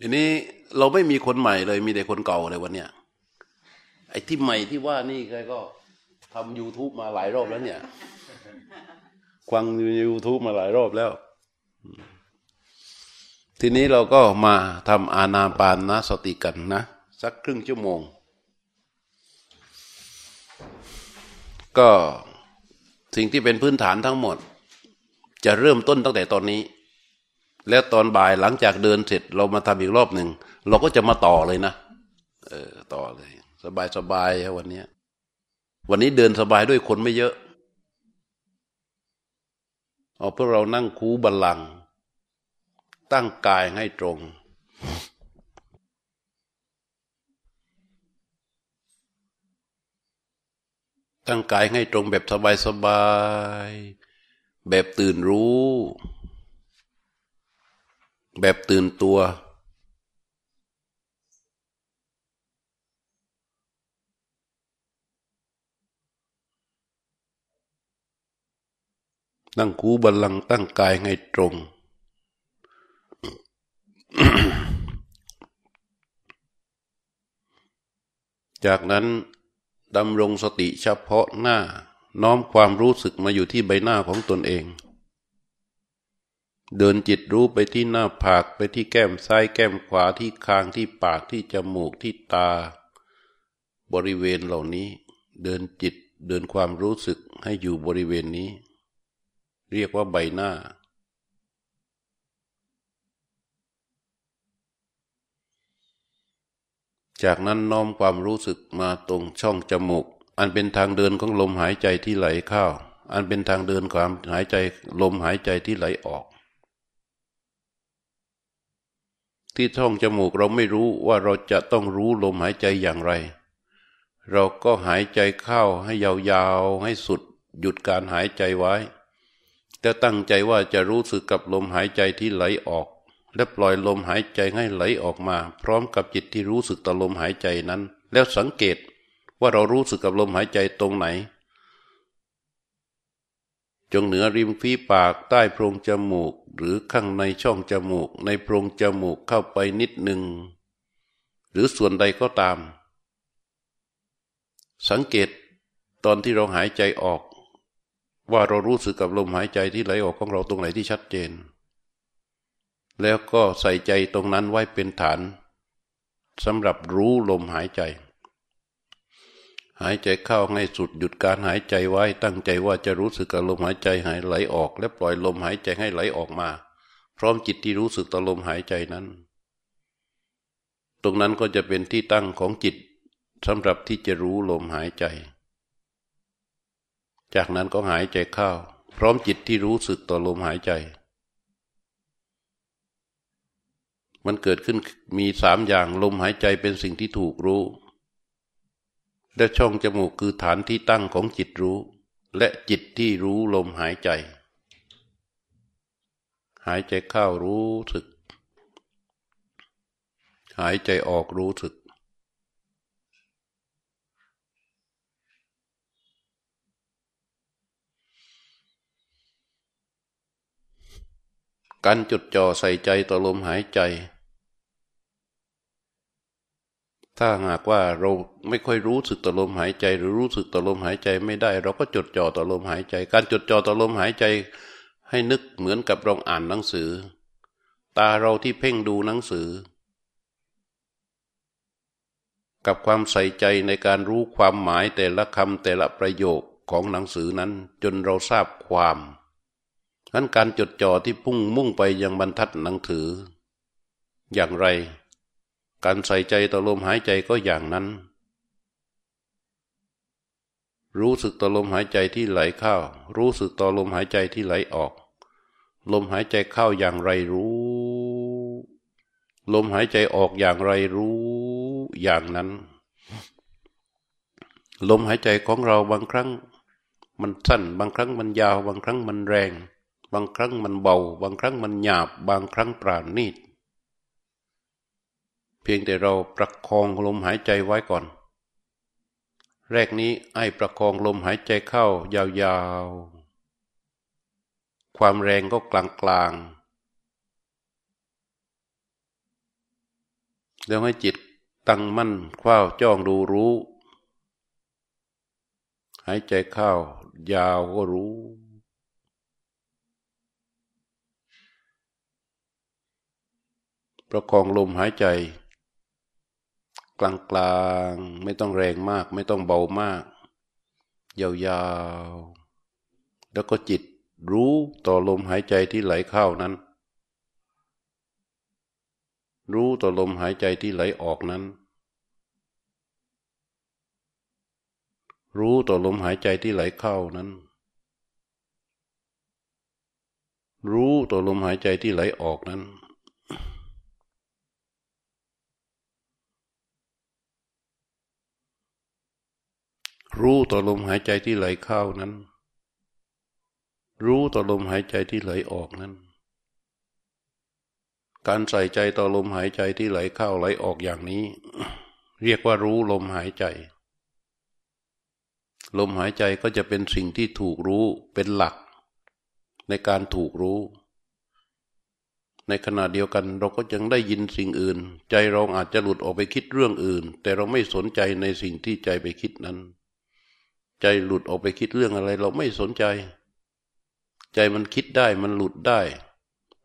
ทีนี้เราไม่มีคนใหม่เลย มีแต่คนเก่าเลยวันเนี้ยไอ้ที่ใหม่ที่ว่านี่ใครก็ทำ youtube มาหลายรอบแล้วเนี่ยควัง youtube มาหลายรอบแล้ว ทีนี้เราก็มาทำอานาปานนะสติกันนะ สักครึ่งชั่วโมง ก็สิ่งที่เป็นพื้นฐานทั้งหมด จะเริ่มต้นตั้งแต่ตอนนี้ แล้วตอนบ่ายหลังจากเดินเสร็จเรามาทำอีกรอบหนึ่ง เราก็จะมาต่อเลยนะ เออต่อเลย สบายสบายวันนี้วันนี้เดินสบายด้วยคนไม่เยอะเอาพวกเรานั่งคูบัลลัง ตั้งกายให้ตรง ตั้งกายให้ตรงแบบสบายสบาย แบบตื่นรู้ แบบตื่นตัว นั่งคูบัลลังตั้งกายให้ตรง จากนั้นดำรงสติเฉพาะหน้า น้อมความรู้สึกมาอยู่ที่ใบหน้าของตนเอง เดินจิตรู้ไปที่หน้าผากไปที่แก้มซ้ายแก้มขวาที่คางที่ปากที่จมูกที่ตา บริเวณเหล่านี้ เดินจิตเดินความรู้สึกให้อยู่บริเวณนี้ เรียกว่าใบหน้า จากนั้นน้อมความรู้สึกมาตรงช่องจมูก อันเป็นทางเดินของลมหายใจที่ไหลเข้าอันเป็นทางเดินความหายใจลมหายใจที่ไหลออก ที่ช่องจมูกเราไม่รู้ว่าเราจะต้องรู้ลมหายใจอย่างไร เราก็หายใจเข้าให้ยาวๆให้สุด หยุดการหายใจไว้จะตั้งใจว่าจะรู้สึกกับลมหายใจที่ไหลออก และปล่อยลมหายใจให้ไหลออกมา พร้อมกับจิตที่รู้สึกต่อลมหายใจนั้น แล้วสังเกตว่าเรารู้สึกกับลมหายใจตรงไหน จงเหนือริมฝีปากใต้โพรงจมูก หรือข้างในช่องจมูก ในโพรงจมูกเข้าไปนิดหนึ่ง หรือส่วนใดก็ตาม สังเกตตอนที่เราหายใจออก ว่าเรารู้สึกกับลมหายใจที่ไหลออกของเราตรงไหนที่ชัดเจน แล้วก็ใส่ใจตรงนั้นไว้เป็นฐานสำหรับรู้ลมหายใจ หายใจเข้าให้สุดหยุดการหายใจไว้ตั้งใจว่าจะรู้สึกกับลมหายใจหายไหลออก และปล่อยลมหายใจให้ไหลออกมา พร้อมจิตที่รู้สึกต่อลมหายใจนั้น ตรงนั้นก็จะเป็นที่ตั้งของจิตสำหรับที่จะรู้ลมหายใจ จากนั้นก็หายใจเข้า พร้อมจิตที่รู้สึกต่อลมหายใจ มันเกิดขึ้นมีสามอย่างลมหายใจเป็นสิ่งที่ถูกรู้ และช่องจมูกคือฐานที่ตั้งของจิตรู้ และจิตที่รู้ลมหายใจ หายใจเข้ารู้สึก หายใจออกรู้สึก การจดจ่อใส่ใจต่อลมหายใจ ถ้าหากว่าเราไม่ค่อยรู้สึกต่อลมหายใจ หรือรู้สึกต่อลมหายใจไม่ได้ เราก็จดจ่อต่อลมหายใจ การจดจ่อต่อลมหายใจ ให้นึกเหมือนกับเราอ่านหนังสือ ตาเราที่เพ่งดูหนังสือ กับความใส่ใจในการรู้ความหมายแต่ละคำแต่ละประโยคของหนังสือนั้นจนเราทราบความนั้นการจดจ่อที่พุ่งมุ่งไปยังบรรทัดหนังถืออย่างไร การใส่ใจต่อลมหายใจก็อย่างนั้น รู้สึกต่อลมหายใจที่ไหลเข้า รู้สึกต่อลมหายใจที่ไหลออก ลมหายใจเข้าอย่างไรรู้ ลมหายใจออกอย่างไรรู้อย่างนั้น ลมหายใจของเราบางครั้ง มันสั้น บางครั้งมันยาว บางครั้งมันแรง บางครั้งมันเบา บางครั้งมันหยาบ บางครั้งปราณีต เพียงแต่เราประคองลมหายใจไว้ก่อน แรกนี้ไอ้ประคองลมหายใจเข้ายาวๆ ความแรงก็กลางๆ แล้วให้จิตตั้งมั่นคว้าจ้องดูรู้ หายใจเข้ายาวก็รู้ประคองลมหายใจ กลางๆ ไม่ต้องแรงมาก ไม่ต้องเบามาก ยาวๆ แล้วก็จิตรู้ต่อลมหายใจที่ไหลเข้านั้น รู้ต่อลมหายใจที่ไหลออกนั้น รู้ต่อลมหายใจที่ไหลเข้านั้น รู้ต่อลมหายใจที่ไหลออกนั้น รู้ต่อลมหายใจที่ไหลเข้านั้น รู้ต่อลมหายใจที่ไหลออกนั้น การใส่ใจต่อลมหายใจที่ไหลเข้าไหลออกอย่างนี้ เรียกว่ารู้ลมหายใจ ลมหายใจก็จะเป็นสิ่งที่ถูกรู้เป็นหลัก ในการถูกรู้ ในขณะเดียวกันเราก็ยังได้ยินสิ่งอื่น ใจเราอาจจะหลุดออกไปคิดเรื่องอื่น แต่เราไม่สนใจในสิ่งที่ใจไปคิดนั้น ใจหลุดออกไปคิดเรื่องอะไร เราไม่สนใจ ใจมันคิดได้มันหลุดได้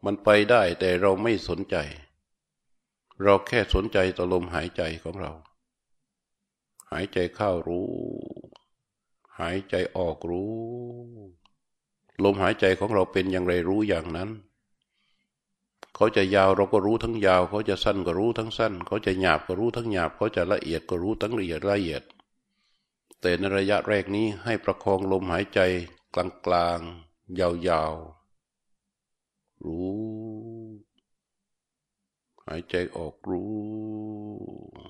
มันไปได้แต่เราไม่สนใจ เราแค่สนใจต่อลมหายใจของเรา หายใจเข้ารู้ หายใจออกรู้ ลมหายใจของเราเป็นอย่างไรรู้อย่างนั้นเขาจะยาวเราก็รู้ทั้งยาว เขาจะสั้นก็รู้ทั้งสั้น เขาจะหยาบก็รู้ทั้งหยาบ เขาจะละเอียดก็รู้ทั้งละเอียดละเอียด แต่ในระยะแรกนี้ให้ประคองลมหายใจกลางๆ ยาวๆ รู้ หายใจออกรู้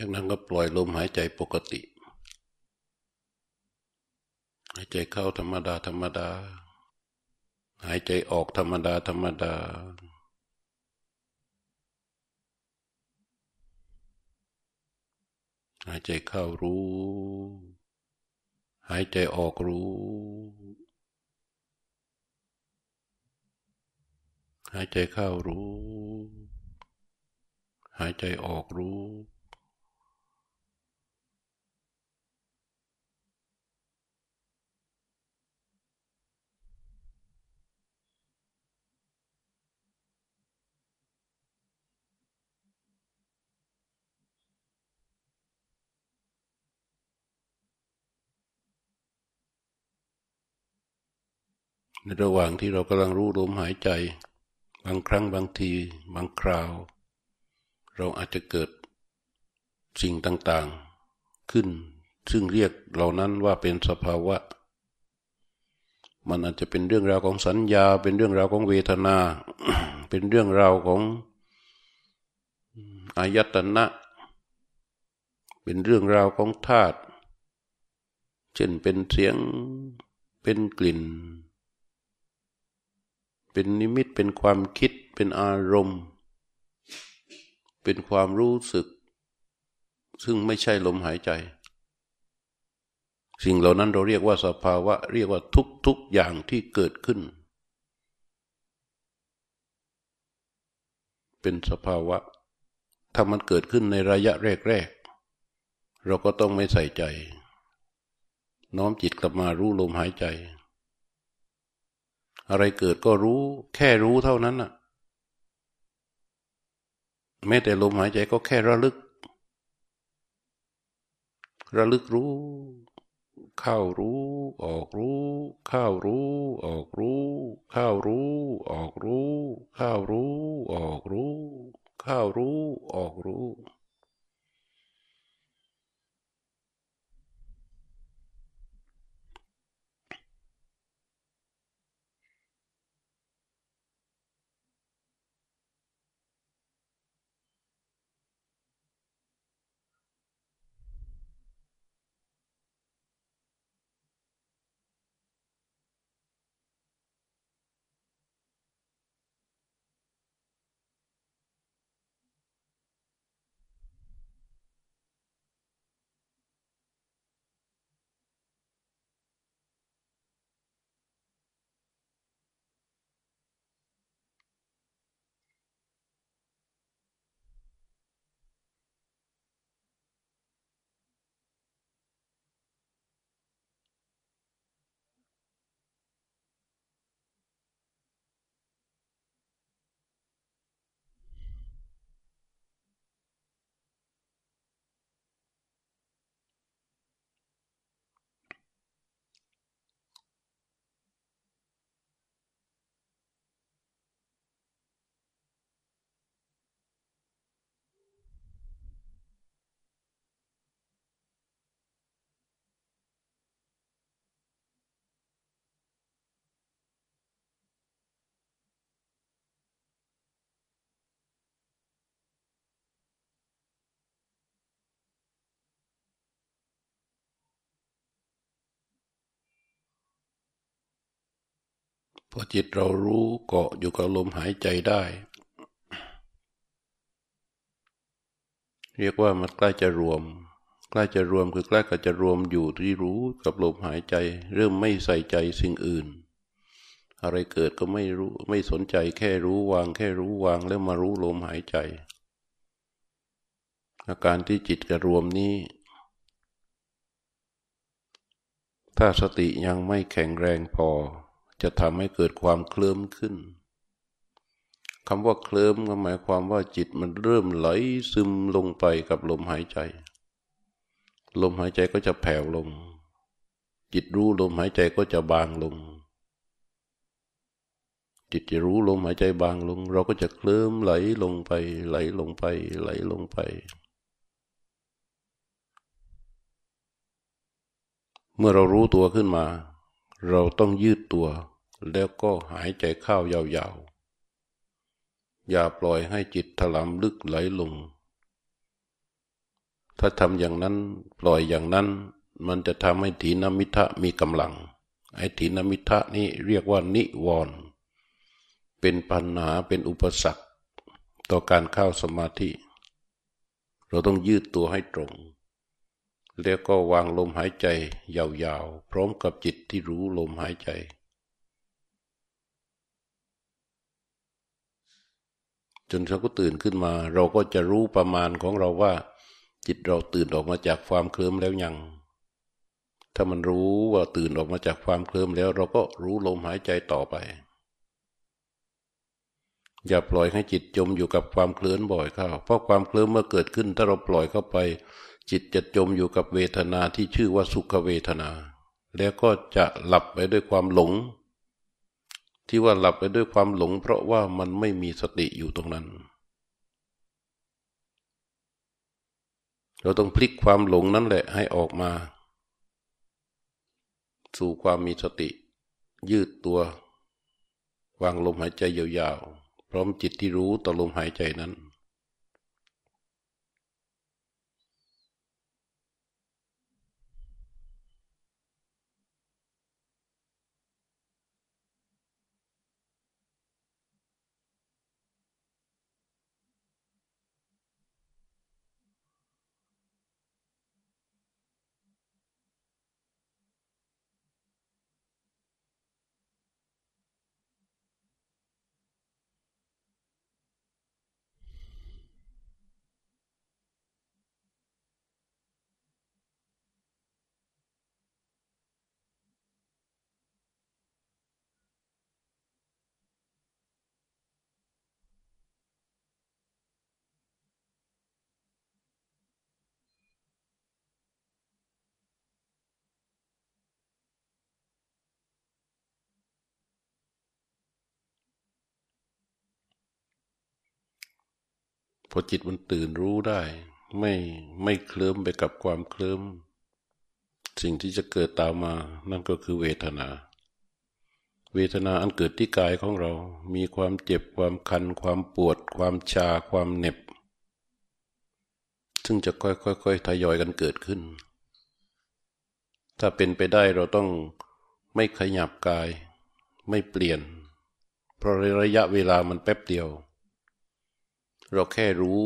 จากนั้นก็ปล่อยลมหายใจปกติ หายใจเข้าธรรมดาธรรมดา หายใจออกธรรมดาธรรมดา หายใจเข้ารู้ หายใจออกรู้ หายใจเข้ารู้ หายใจออกรู้ ในระหว่างที่เรากำลังรู้ลมหายใจ บางครั้งบางที บางคราว เราอาจจะเกิดสิ่งต่างๆ ขึ้น ซึ่งเรียกเหล่านั้นว่าเป็นสภาวะ มันอาจจะเป็นเรื่องราวของสัญญา เป็นเรื่องราวของเวทนา เป็นเรื่องราวของอายตนะ เป็นเรื่องราวของธาตุเช่นเป็นเสียงเป็นกลิ่น เป็นนิมิตเป็นความคิดเป็นอารมณ์ เป็นความรู้สึก ซึ่งไม่ใช่ลมหายใจ สิ่งเหล่านั้นเราเรียกว่าสภาวะ เรียกว่าทุกทุกอย่างที่เกิดขึ้น เป็นสภาวะ ถ้ามันเกิดขึ้นในระยะแรกๆเราก็ต้องไม่ใส่ใจ น้อมจิตกลับมารู้ลมหายใจ อะไรเกิดก็รู้ แค่รู้เท่านั้นน่ะแม้แต่ลมหายใจก็แค่ระลึก ระลึกรู้ เข้ารู้ ออกรู้ เข้ารู้ ออกรู้ เข้ารู้ ออกรู้ เข้ารู้ ออกรู้ เข้ารู้ ออกรู้ พอจิตเรารู้เกาะอยู่กับลมหายใจได้ เรียกว่ามันใกล้จะรวม ใกล้จะรวมคือใกล้ก็จะรวมอยู่ที่รู้กับลมหายใจ เริ่มไม่ใส่ใจสิ่งอื่น อะไรเกิดก็ไม่รู้ไม่สนใจแค่รู้วางแค่รู้วางแล้วมารู้ลมหายใจ อาการที่จิตจะรวมนี้ถ้าสติยังไม่แข็งแรงพอ จะทำให้เกิดความเคลิ้มขึ้นคำว่าเคลิ้มก็หมายความว่าจิตมันเริ่มไหลซึมลงไปกับลมหายใจ ลมหายใจก็จะแผ่วลง จิตรู้ลมหายใจก็จะบางลง จิตจะรู้ลมหายใจบางลง เราก็จะเคลิ้มไหลลงไป ไหลลงไป ไหลลงไป เมื่อเรารู้ตัวขึ้นมา เราต้องยืดตัว แล้วก็หายใจเข้ายาวๆ อย่าปล่อยให้จิตถลำลึกไหลลง ถ้าทำอย่างนั้นปล่อยอย่างนั้น มันจะทำให้ถีนมิทะมีกำลัง ไอ้ถีนมิทะนี้เรียกว่านิวรณ์เป็นปัญหาเป็นอุปสรรค ต่อการเข้าสมาธิ เราต้องยืดตัวให้ตรง แล้วก็วางลมหายใจยาวๆ พร้อมกับจิตที่รู้ลมหายใจ จนเราก็ตื่นขึ้นมา เราก็จะรู้ประมาณของเราว่า จิตเราตื่นออกมาจากความเคลิ้มแล้วยัง ถ้ามันรู้ว่าตื่นออกมาจากความเคลิ้มแล้ว เราก็รู้ลมหายใจต่อไป อย่าปล่อยให้จิตจมอยู่กับความเคลื่อนบ่อยเข้าเพราะความเคลิ้มเมื่อเกิดขึ้นถ้าเราปล่อยเข้าไป จิตจะจมอยู่กับเวทนาที่ชื่อว่าสุขเวทนา แล้วก็จะหลับไปด้วยความหลง ที่ว่าหลับไปด้วยความหลง เพราะว่ามันไม่มีสติอยู่ตรงนั้น เราต้องพลิกความหลงนั่นแหละให้ออกมา สู่ความมีสติ ยืดตัว วางลมหายใจยาวๆ พร้อมจิตที่รู้ต่อลมหายใจนั้น อจิตมันตื่นรู้ได้ ไม่ไม่เคลิ้มไปกับความเคลิ้มสิ่งที่จะเกิดตามมา นั่นก็คือเวทนา เวทนาอันเกิดที่กายของเรา มีความเจ็บความคัน ความปวด ความชา ความเหน็บ ซึ่งจะค่อยๆทยอยกันเกิดขึ้น ถ้าเป็นไปได้เราต้องไม่ขยับกาย ไม่เปลี่ยน เพราะระยะเวลามันแป๊บเดียว เราแค่รู้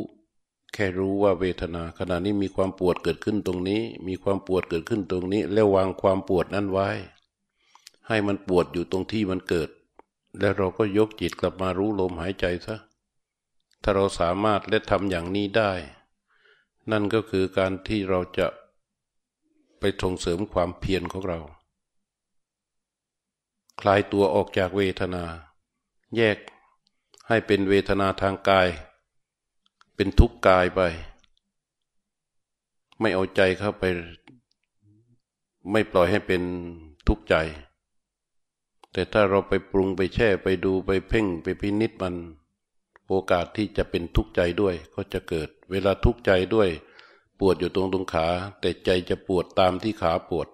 แค่รู้ว่าเวทนา ขณะนี้มีความปวดเกิดขึ้นตรงนี้ มีความปวดเกิดขึ้นตรงนี้ แล้ววางความปวดนั้นไว้ ให้มันปวดอยู่ตรงที่มันเกิด แล้วเราก็ยกจิตกลับมารู้ลมหายใจซะถ้าเราสามารถและทำอย่างนี้ได้ นั่นก็คือการที่เราจะไปส่งเสริมความเพียรของเรา คลายตัวออกจากเวทนา แยกให้เป็นเวทนาทางกาย เป็นทุกข์กายไป ไม่เอาใจเข้าไป ไม่ปล่อยให้เป็นทุกข์ใจ แต่ถ้าเราไปปรุงไปแช่ไปดูไปเพ่งไปพินิจมัน โอกาสที่จะเป็นทุกข์ใจด้วยก็จะเกิด เวลาทุกข์ใจด้วย ปวดอยู่ตรงตรงขา แต่ใจจะปวดตามที่ขาปวด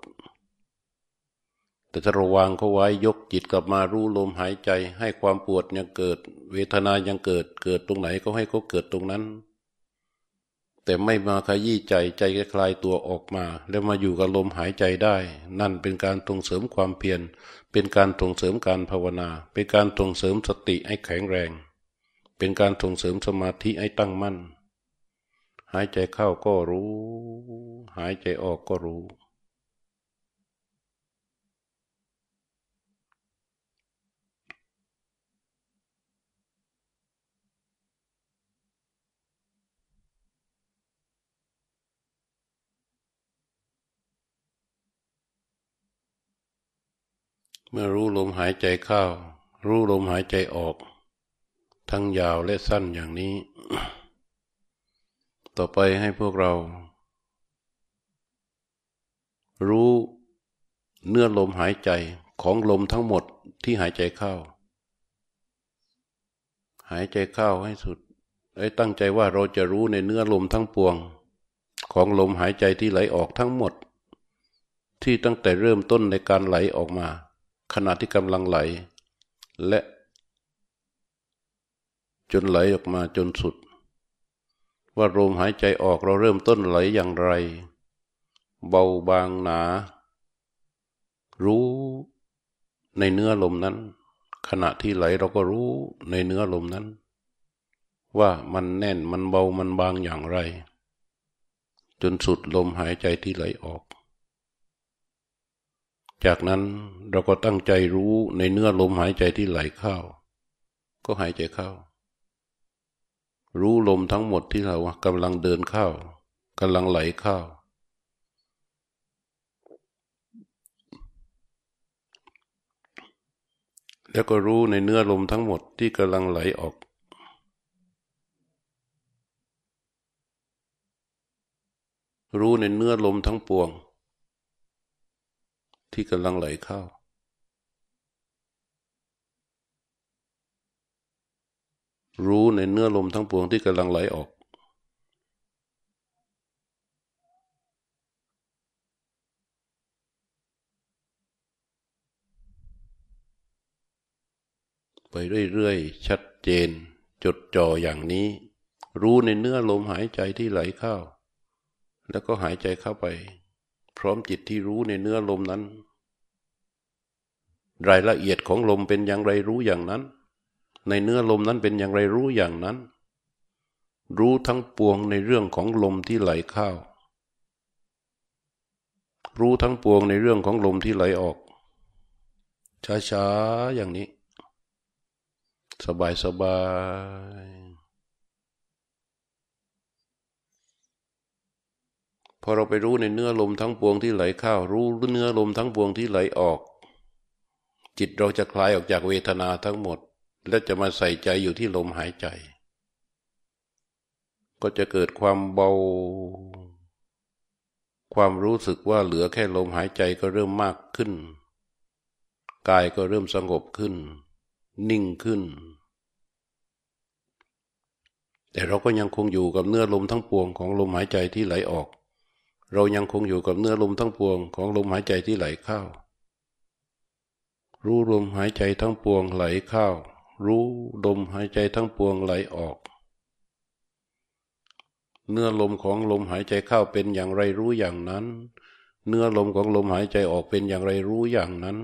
แต่ถ้าระวังเขาไว้ยกจิตกลับมารู้ลมหายใจ ให้ความปวดยังเกิด เวทนายังเกิด เกิดตรงไหนก็ให้เขาเกิดตรงนั้น แต่ไม่มาขยี้ใจใจคลายตัวออกมา แล้วมาอยู่กับลมหายใจได้ นั่นเป็นการส่งเสริมความเพียรเป็นการส่งเสริมการภาวนา เป็นการส่งเสริมสติให้แข็งแรง เป็นการส่งเสริมสมาธิให้ตั้งมั่น หายใจเข้าก็รู้ หายใจออกก็รู้ เมื่อรู้ลมหายใจเข้า รู้ลมหายใจออก ทั้งยาวและสั้นอย่างนี้ ต่อไปให้พวกเรา รู้เนื้อลมหายใจของลมทั้งหมดที่หายใจเข้า หายใจเข้าให้สุดไอ้ตั้งใจว่าเราจะรู้ในเนื้อลมทั้งปวง ของลมหายใจที่ไหลออกทั้งหมด ที่ตั้งแต่เริ่มต้นในการไหลออกมา ขณะที่กำลังไหล และจนไหลออกมาจนสุด ว่าลมหายใจออกเราเริ่มต้นไหลอย่างไร เบาบางหนา รู้ในเนื้อลมนั้น ขณะที่ไหลเราก็รู้ในเนื้อลมนั้น ว่ามันแน่นมันเบามันบางอย่างไร จนสุดลมหายใจที่ไหลออก จากนั้นเราก็ตั้งใจรู้ในเนื้อลมหายใจที่ไหลเข้า ก็หายใจเข้า รู้ลมทั้งหมดที่เรากำลังเดินเข้ากำลังไหลเข้า แล้วก็รู้ในเนื้อลมทั้งหมดที่กำลังไหลออกรู้ในเนื้อลมทั้งปวง ที่กำลังไหลเข้า รู้ในเนื้อลมทั้งปวงที่กำลังไหลออก ไปเรื่อยๆ ชัดเจน จดจ่ออย่างนี้ รู้ในเนื้อลมหายใจที่ไหลเข้า แล้วก็หายใจเข้าไป พร้อมจิตที่รู้ในเนื้อลมนั้น รายละเอียดของลมเป็นอย่างไรรู้อย่างนั้น ในเนื้อลมนั้นเป็นอย่างไรรู้อย่างนั้น รู้ทั้งปวงในเรื่องของลมที่ไหลเข้ารู้ทั้งปวงในเรื่องของลมที่ไหลออก ช้าๆอย่างนี้ สบายๆพอเราไปรู้ในเนื้อลมทั้งปวงที่ไหลเข้า รู้เนื้อลมทั้งปวงที่ไหลออก จิตเราจะคลายออกจากเวทนาทั้งหมด และจะมาใส่ใจอยู่ที่ลมหายใจ ก็จะเกิดความเบา ความรู้สึกว่าเหลือแค่ลมหายใจก็เริ่มมากขึ้น กายก็เริ่มสงบขึ้น นิ่งขึ้น แต่เราก็ยังคงอยู่กับเนื้อลมทั้งปวงของลมหายใจที่ไหลออก เรายังคงอยู่กับเนื้อลมทั้งปวงของลมหายใจที่ไหลเข้า รู้ลมหายใจทั้งปวงไหลเข้า รู้ลมหายใจทั้งปวงไหลออก เนื้อลมของลมหายใจเข้าเป็นอย่างไรรู้อย่างนั้น เนื้อลมของลมหายใจออกเป็นอย่างไรรู้อย่างนั้น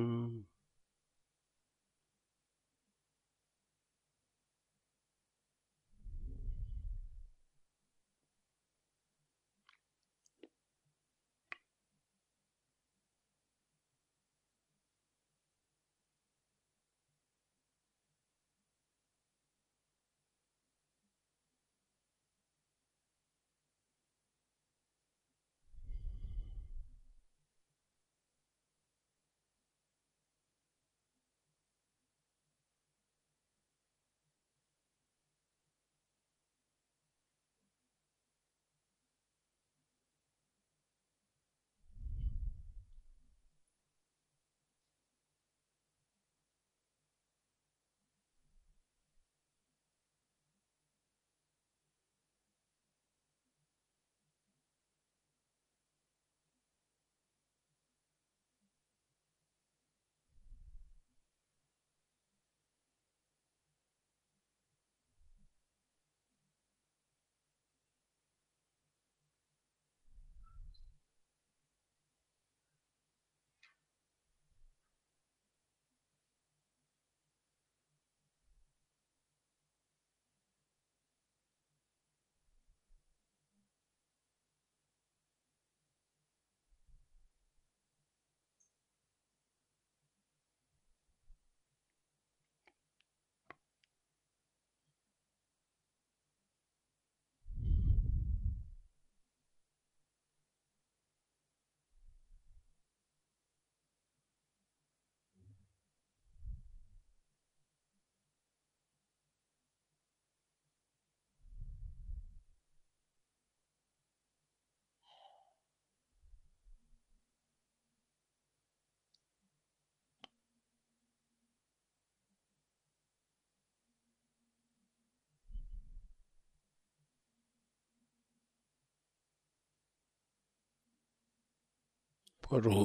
พอรู้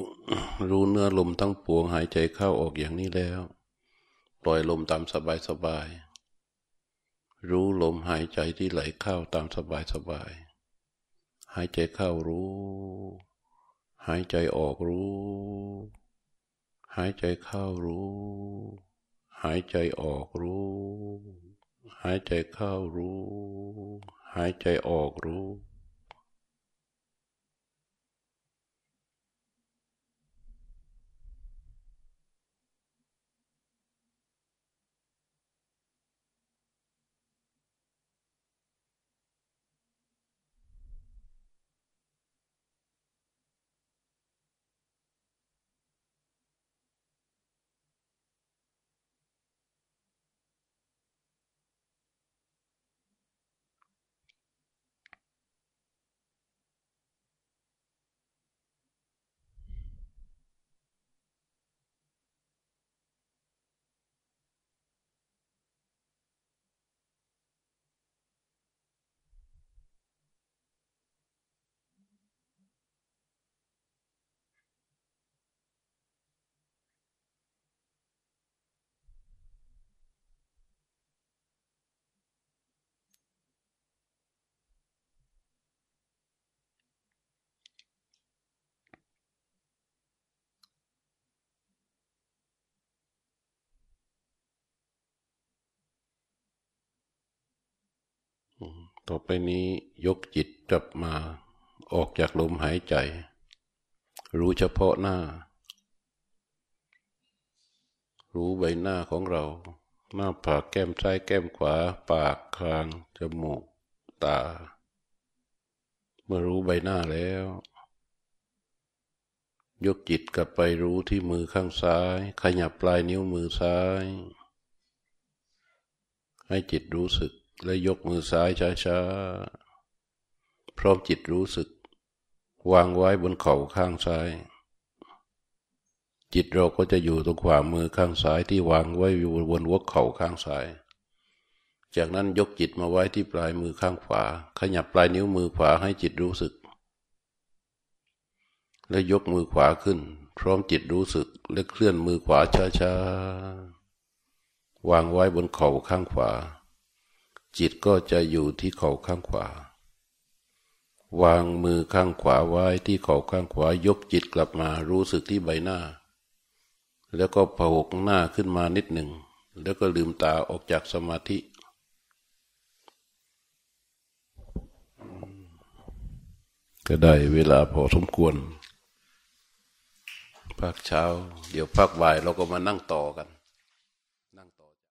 รู้เนื้อลมทั้งปวงหายใจเข้าออกอย่างนี้แล้ว ปล่อยลมตามสบายสบาย รู้ลมหายใจที่ไหลเข้าตามสบายสบาย หายใจเข้ารู้ หายใจออกรู้ หายใจเข้ารู้ หายใจออกรู้ หายใจเข้ารู้ หายใจออกรู้ ต่อไปนี้ยกจิตกลับมาออกจากลมหายใจ รู้เฉพาะหน้า รู้ใบหน้าของเรา หน้าผากแก้มซ้ายแก้มขวา ปากคาง จมูก ตา เมื่อรู้ใบหน้าแล้ว ยกจิตกลับไปรู้ที่มือข้างซ้าย ขยับปลายนิ้วมือซ้าย ให้จิตรู้สึก และยกมือซ้ายช้าๆพร้อมจิตรู้สึก วางไว้บนเข่าข้างซ้าย จิตเราก็จะอยู่ตรงขวามือข้างซ้ายที่วางไว้อยู่บนหัวเข่าข้างซ้าย จากนั้นยกจิตมาไว้ที่ปลายมือข้างขวา ขยับปลายนิ้วมือขวาให้จิตรู้สึก และยกมือขวาขึ้น พร้อมจิตรู้สึกและเคลื่อนมือขวาช้าๆวางไว้บนเข่าข้างขวา จิตก็จะอยู่ที่เข่าข้างขวา วางมือข้างขวาไว้ที่เข่าข้างขวายกจิตกลับมารู้สึกที่ใบหน้า แล้วก็ผกหน้าขึ้นมานิดหนึ่ง แล้วก็ลืมตาออกจากสมาธิก็ได้เวลาพอสมควรภาคเช้า เดี๋ยวภาคบ่ายเราก็มานั่งต่อกัน